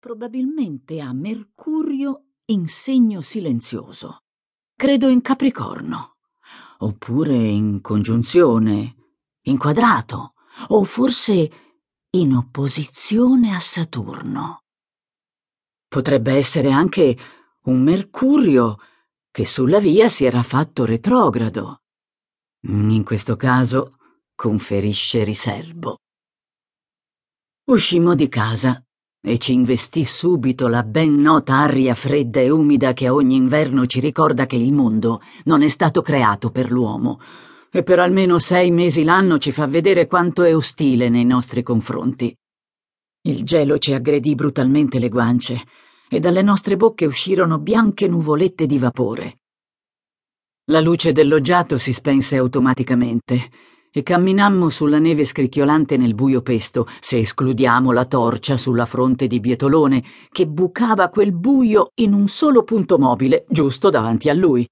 Probabilmente ha Mercurio in segno silenzioso. Credo in Capricorno. Oppure in congiunzione, in quadrato, o forse in opposizione a Saturno. Potrebbe essere anche un Mercurio che sulla via si era fatto retrogrado. In questo caso conferisce riservo. Uscimmo di casa e ci investì subito la ben nota aria fredda e umida che a ogni inverno ci ricorda che il mondo non è stato creato per l'uomo e per almeno sei mesi l'anno ci fa vedere quanto è ostile nei nostri confronti. Il gelo ci aggredì brutalmente le guance e dalle nostre bocche uscirono bianche nuvolette di vapore. La luce del loggiato si spense automaticamente e camminammo sulla neve scricchiolante nel buio pesto, se escludiamo la torcia sulla fronte di Bietolone, che bucava quel buio in un solo punto mobile, giusto davanti a lui.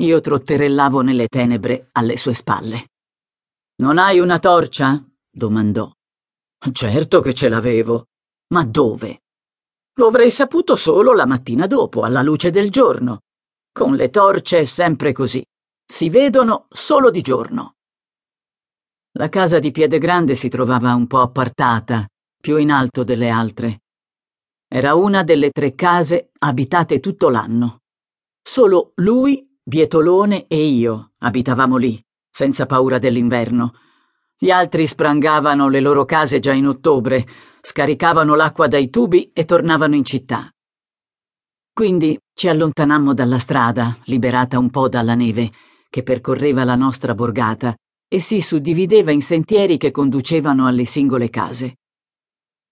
Io trotterellavo nelle tenebre alle sue spalle. Non hai una torcia? domandò. Certo che ce l'avevo. Ma dove? Lo avrei saputo solo la mattina dopo, alla luce del giorno. Con le torce è sempre così. Si vedono solo di giorno. La casa di Piedegrande si trovava un po' appartata, più in alto delle altre. Era una delle tre case abitate tutto l'anno. Solo lui, Bietolone e io abitavamo lì, senza paura dell'inverno. Gli altri sprangavano le loro case già in ottobre, scaricavano l'acqua dai tubi e tornavano in città. Quindi ci allontanammo dalla strada, liberata un po' dalla neve, che percorreva la nostra borgata, e si suddivideva in sentieri che conducevano alle singole case.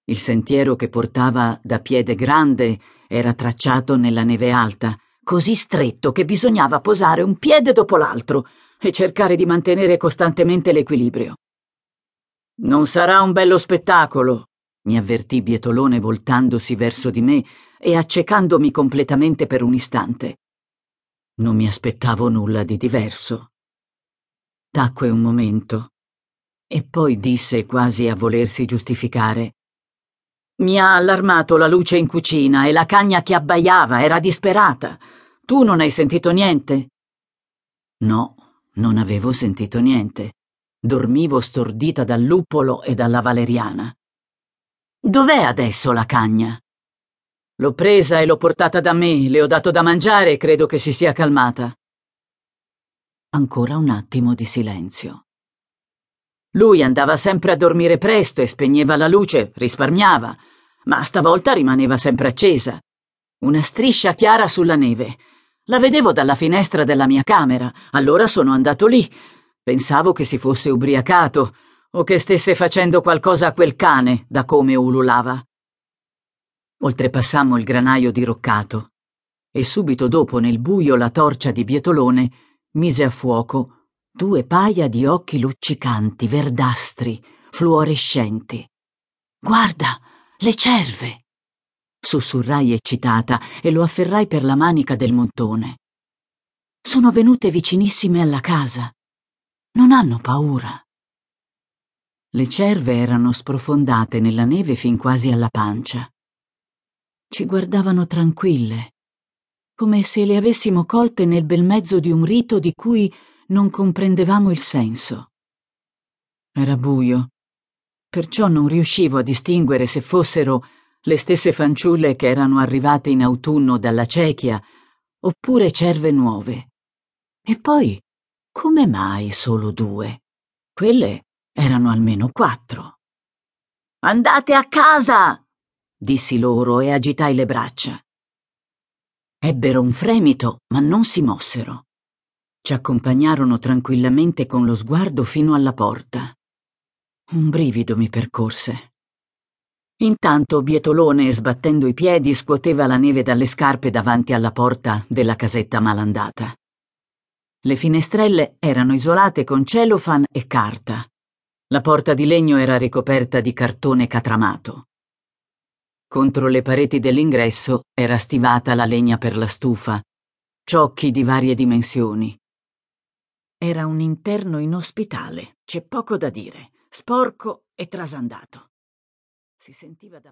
Il sentiero che portava da Piede Grande era tracciato nella neve alta, così stretto che bisognava posare un piede dopo l'altro e cercare di mantenere costantemente l'equilibrio. Non sarà un bello spettacolo, mi avvertì Bietolone voltandosi verso di me e accecandomi completamente per un istante. Non mi aspettavo nulla di diverso. Tacque un momento e poi disse quasi a volersi giustificare. Mi ha allarmato la luce in cucina e la cagna che abbaiava, era disperata. Tu non hai sentito niente? No, non avevo sentito niente. Dormivo stordita dal luppolo e dalla valeriana. Dov'è adesso la cagna? L'ho presa e l'ho portata da me, le ho dato da mangiare e credo che si sia calmata. Ancora un attimo di silenzio. Lui andava sempre a dormire presto e spegneva la luce, risparmiava, ma stavolta rimaneva sempre accesa. Una striscia chiara sulla neve. La vedevo dalla finestra della mia camera, allora sono andato lì. Pensavo che si fosse ubriacato o che stesse facendo qualcosa a quel cane da come ululava. Oltrepassammo il granaio diroccato e subito dopo nel buio la torcia di Bietolone mise a fuoco due paia di occhi luccicanti, verdastri, fluorescenti. Guarda, le cerve! sussurrai eccitata e lo afferrai per la manica del montone. Sono venute vicinissime alla casa. Non hanno paura. Le cerve erano sprofondate nella neve fin quasi alla pancia. Ci guardavano tranquille, come se le avessimo colte nel bel mezzo di un rito di cui non comprendevamo il senso. Era buio, perciò non riuscivo a distinguere se fossero le stesse fanciulle che erano arrivate in autunno dalla ciechia oppure cerve nuove. E poi, come mai solo due? Quelle erano almeno quattro. Andate a casa! dissi loro e agitai le braccia. Ebbero un fremito, ma non si mossero. Ci accompagnarono tranquillamente con lo sguardo fino alla porta. Un brivido mi percorse. Intanto Bietolone, sbattendo i piedi, scuoteva la neve dalle scarpe davanti alla porta della casetta malandata. Le finestrelle erano isolate con celofan e carta. La porta di legno era ricoperta di cartone catramato. Contro le pareti dell'ingresso era stivata la legna per la stufa, ciocchi di varie dimensioni. Era un interno inospitale, c'è poco da dire, sporco e trasandato. Si sentiva da